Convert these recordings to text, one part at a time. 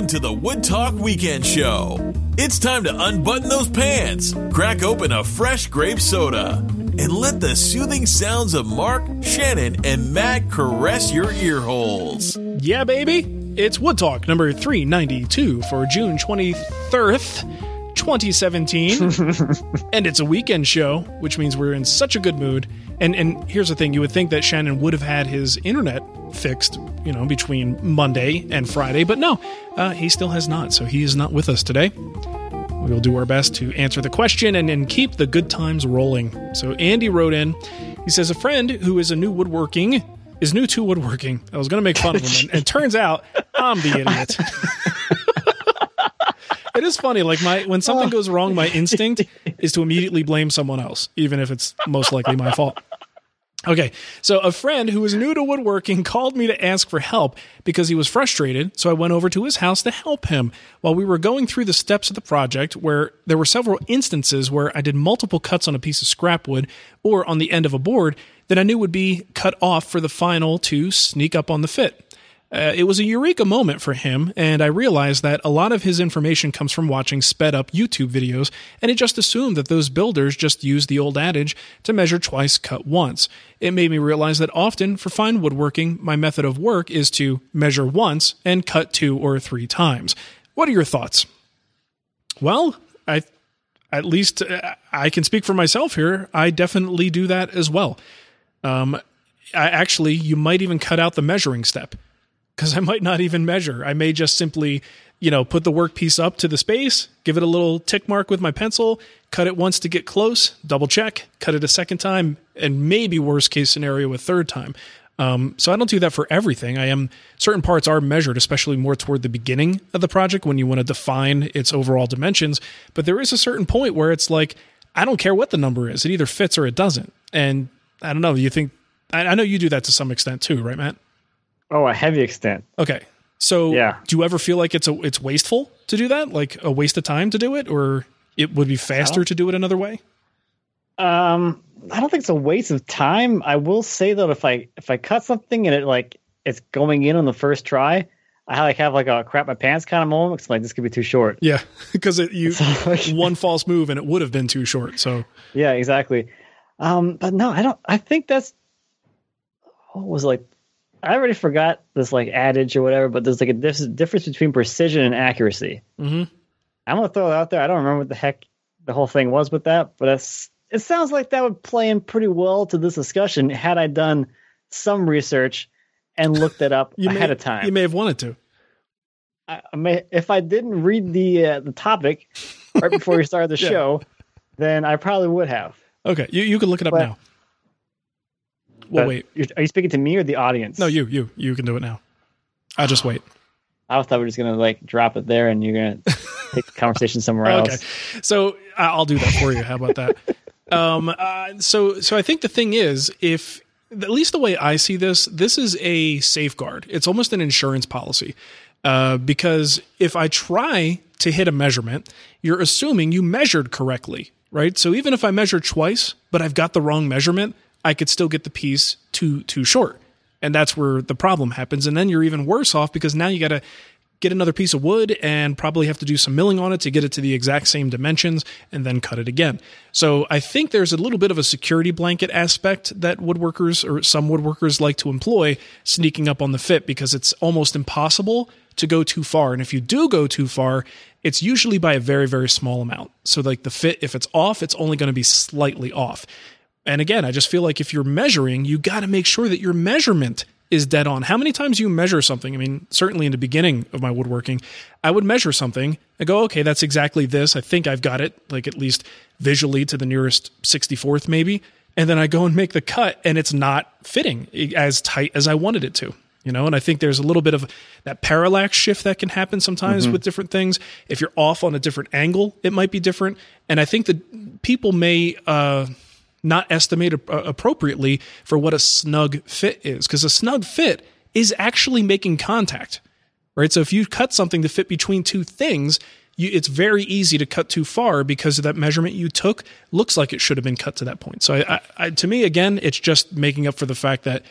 Welcome to the Wood Talk Weekend Show. It's time to unbutton those pants, crack open a fresh grape soda, and let the soothing sounds of Marc, Shannon, and Matt caress your ear holes. Yeah, baby. It's Wood Talk number 392 for June 23rd, 2017. and it's a weekend show, which means we're in such a good mood. And and here's the thing, you would think that Shannon would have had his internet fixed, you know, between Monday and Friday, but no, uh, he still has not. So he is not with us today. We will do our best to answer the question and, and keep the good times rolling. So Andy wrote in. He says a friend who is a new woodworking is new to woodworking. I was going to make fun of him, and, and turns out I'm the idiot. it is funny. Like my when something goes wrong, my instinct is to immediately blame someone else, even if it's most likely my fault. Okay, so a friend who was new to woodworking called me to ask for help because he was frustrated. So I went over to his house to help him. While we were going through the steps of the project, where there were several instances where I did multiple cuts on a piece of scrap wood or on the end of a board that I knew would be cut off for the final to sneak up on the fit. Uh, it was a eureka moment for him, and I realized that a lot of his information comes from watching sped up YouTube videos, and he just assumed that those builders just used the old adage to measure twice, cut once. It made me realize that often, for fine woodworking, my method of work is to measure once and cut two or three times. What are your thoughts? Well, I at least uh, I can speak for myself here. I definitely do that as well. Um, I actually, you might even cut out the measuring step because I might not even measure. I may just simply, you know, put the workpiece up to the space, give it a little tick mark with my pencil, cut it once to get close, double check, cut it a second time, and maybe worst case scenario a third time. Um, so I don't do that for everything. I am certain parts are measured, especially more toward the beginning of the project when you want to define its overall dimensions. But there is a certain point where it's like I don't care what the number is; it either fits or it doesn't. And I don't know. You think I, I know you do that to some extent too, right, Matt? Oh, a heavy extent. Okay. So Yeah. do you ever feel like it's a it's wasteful to do that? Like a waste of time to do it or it would be faster to do it another way? Um, I don't think it's a waste of time. I will say though, if I if I cut something and it like it's going in on the first try, I like have like a crap my pants kind of moment. It's like this could be too short. Yeah, because it, you one false move and it would have been too short. So Yeah, exactly. Um, but no, I don't. I think that's what was it, like. I already forgot this like adage or whatever, but there's like a difference between precision and accuracy. Mhm. I'm gonna throw it out there. I don't remember what the heck the whole thing was with that, but it's, it sounds like that would play in pretty well to this discussion had I done some research and looked it up you ahead may, of time. You may have wanted to. I, I may, if I didn't read the uh, the topic right before we started the Yeah. show, then I probably would have. Okay, you you can look it up But- now. Well, wait. Are you speaking to me or the audience? No, you you you can do it now. I'll just wait. I thought we were just gonna like drop it there, and you're gonna take the conversation somewhere else. Okay. else. So I'll do that for you. How about that? um, uh, so so I think the thing is, if at least the way I see this, this is a safeguard. It's almost an insurance policy. Uh, because if I try to hit a measurement, you're assuming you measured correctly, right? So even if I measure twice, but I've got the wrong measurement, I could still get the piece too too short. And that's where the problem happens. And then you're even worse off because now you got to get another piece of wood and probably have to do some milling on it to get it to the exact same dimensions and then cut it again. So I think there's a little bit of a security blanket aspect that woodworkers or some woodworkers like to employ sneaking up on the fit because it's almost impossible to go too far. And if you do go too far, it's usually by a very, very small amount. So like the fit, if it's off, it's only going to be slightly off. And again, I just feel like if you're measuring, you got to make sure that your measurement is dead on. How many times you measure something? I mean, certainly in the beginning of my woodworking, I would measure something and go, okay, that's exactly this. I think I've got it, like at least visually to the nearest 64th, maybe. And then I go and make the cut and it's not fitting as tight as I wanted it to. You know, and I think there's a little bit of that parallax shift that can happen sometimes mm-hmm. with different things. If you're off on a different angle, it might be different. And I think that people may, uh, not estimate uh, appropriately for what a snug fit is because a snug fit is actually making contact right? So if you cut something to fit between two things you, it's very easy to cut too far because of that measurement you took looks like it should have been cut to that point. So I, I, I, to me again it's just making up for the fact that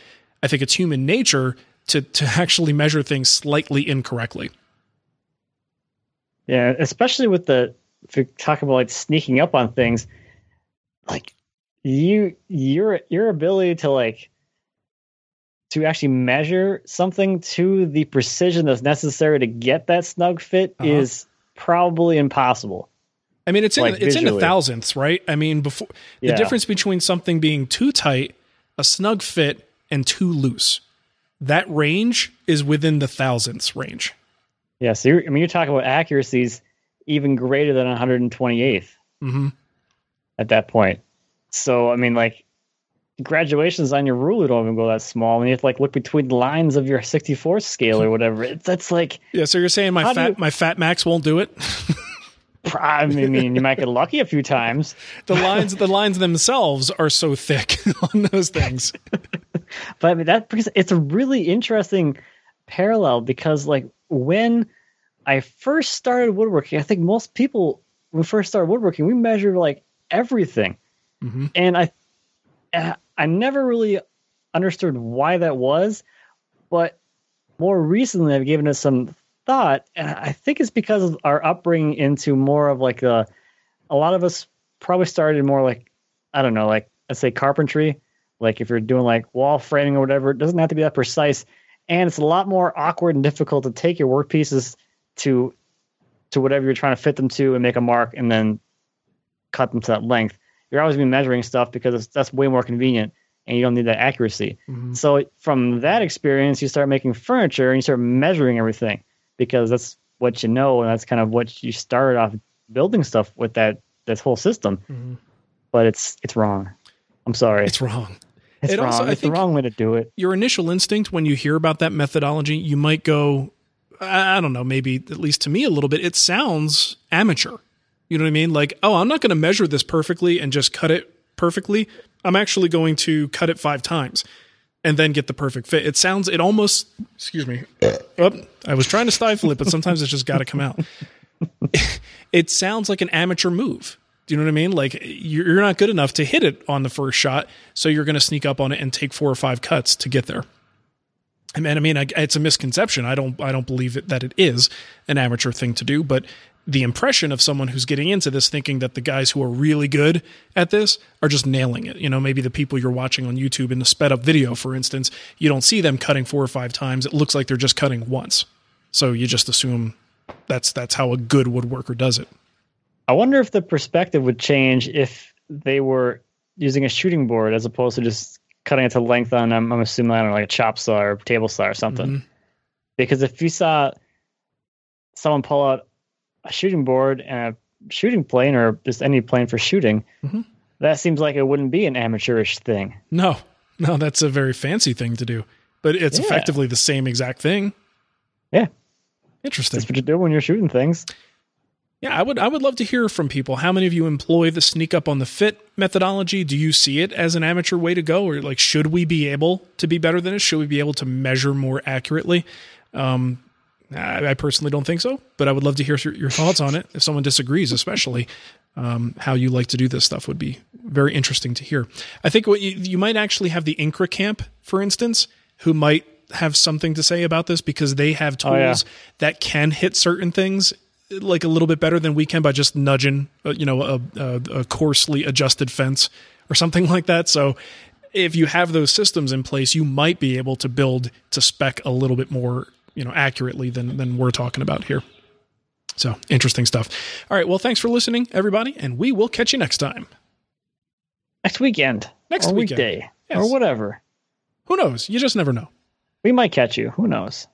i think it's human nature to to actually measure things slightly incorrectly. Yeah especially with the if you talk about like sneaking up on things like you your your ability to like to actually measure something to the precision that's necessary to get that snug fit uh-huh. is probably impossible. I mean, it's in like it's visually. in the thousandths, right? I mean, before the yeah. difference between something being too tight, a snug fit, and too loose, that range is within the thousandths range. Yeah, so I mean, you're talking about accuracies even greater than 128th mm-hmm. at that point. So I mean, like graduations on your ruler don't even go that small, and you have to like look between the lines of your 64 scale or whatever. It's that's like yeah. So you're saying my fat you, my FatMax won't do it? I mean, you might get lucky a few times. The lines, the lines themselves are so thick on those things. but I mean, that because it's a really interesting parallel because, like, when I first started woodworking, I think most people when we first started woodworking, we measured like everything. Mm-hmm. And I, I never really understood why that was, but more recently I've given it some thought, and I think it's because of our upbringing into more of like a, a lot of us probably started more like, I don't know, like let's say carpentry. Like if you're doing like wall framing or whatever, it doesn't have to be that precise, and it's a lot more awkward and difficult to take your work pieces to to whatever you're trying to fit them to and make a mark and then cut them to that length you're always be measuring stuff because that's way more convenient and you don't need that accuracy. Mm-hmm. So from that experience, you start making furniture and you start measuring everything because that's what you know and that's kind of what you started off building stuff with that this whole system. Mm-hmm. But it's it's wrong. I'm sorry. It's wrong. It's it wrong. Also, it's the wrong way to do it. Your initial instinct when you hear about that methodology, you might go, I don't know, maybe at least to me a little bit, it sounds amateur. You know what I mean? Like, oh, I'm not going to measure this perfectly and just cut it perfectly. I'm actually going to cut it five times and then get the perfect fit. It sounds, it almost, excuse me. Oh, I was trying to stifle it, but sometimes it's just got to come out. it sounds like an amateur move. Do you know what I mean? Like you're not good enough to hit it on the first shot, so you're going to sneak up on it and take four or five cuts to get there. I mean, I mean, it's a misconception. I don't, I don't believe it, that it is an amateur thing to do, but the impression of someone who's getting into this thinking that the guys who are really good at this are just nailing it. You know, maybe the people you're watching on YouTube in the sped up video, for instance, you don't see them cutting four or five times. It looks like they're just cutting once. So you just assume that's that's how a good woodworker does it. I wonder if the perspective would change if they were using a shooting board as opposed to just cutting it to length on I'm, I'm assuming I don't know, like a chop saw or table saw or something. Mm-hmm. Because if you saw someone pull out a shooting board and a shooting plane or just any plane for shooting, mm-hmm. that seems like it wouldn't be an amateurish thing. No, no, that's a very fancy thing to do, but it's yeah. effectively the same exact thing. Yeah. Interesting. That's what you do when you're shooting things. Yeah, I would I would love to hear from people. How many of you employ the sneak up on the fit methodology? Do you see it as an amateur way to go, or like should we be able to be better than it? Should we be able to measure more accurately? Um, I, I personally don't think so, but I would love to hear your, your thoughts on it. If someone disagrees, especially um, how you like to do this stuff, would be very interesting to hear. I think what you, you might actually have the INCRA camp, for instance, who might have something to say about this because they have tools Oh, yeah. that can hit certain things like a little bit better than we can by just nudging, uh, you know, a, a, a coarsely adjusted fence or something like that. So if you have those systems in place, you might be able to build to spec a little bit more, you know, accurately than than we're talking about here. So interesting stuff. All right, well, thanks for listening, everybody, and we will catch you next time. Next weekend. Next or weekend. weekday. Yes. Or whatever. Who knows? You just never know. We might catch you. Who knows?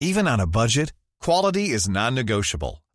Even on a budget, quality is non-negotiable.